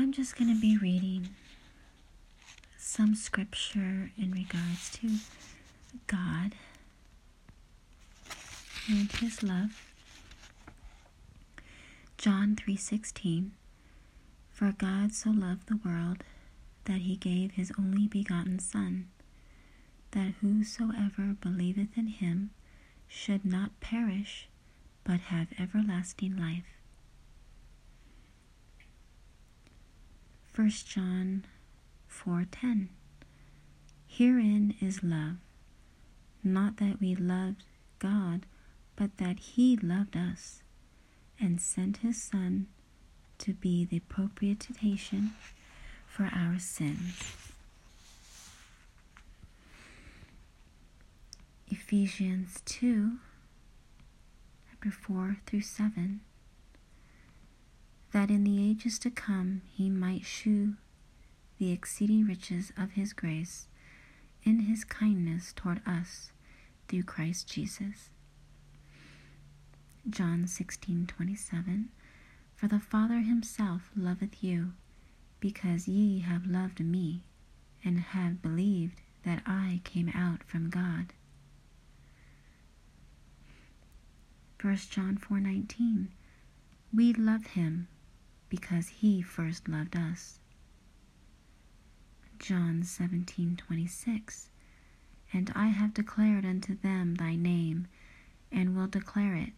I'm just going to be reading some scripture in regards to God and his love. John 3:16 For God so loved the world that he gave his only begotten son that whosoever believeth in him should not perish but have everlasting life. 1 John 4:10 Herein is love. Not that we loved God but that he loved us and sent his son to be the propitiation for our sins. Ephesians 2 chapter 4 through 7 that in the ages to come he might shew the exceeding riches of his grace in his kindness toward us through Christ Jesus. John 16:27 For the Father himself loveth you because ye have loved me and have believed that I came out from God. 1 John 4:19 We love him because he first loved us. John 17:26 And I have declared unto them thy name and will declare it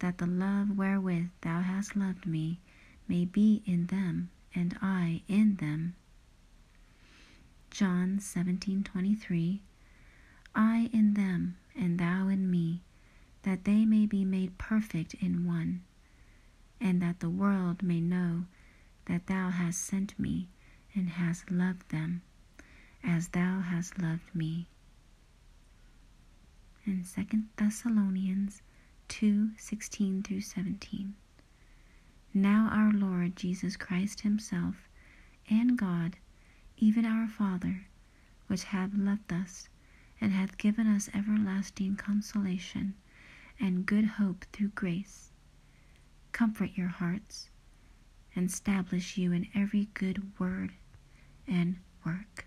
that the love wherewith thou hast loved me may be in them and I in them. John 17:23 I in them and thou in me that they may be made perfect in one and that the world may know that thou hast sent me and hast loved them as thou hast loved me. And 2 Thessalonians 2 16 through 17. Now our Lord Jesus Christ Himself and God, even our Father, which have loved us and hath given us everlasting consolation and good hope through grace, comfort your hearts and establish you in every good word and work.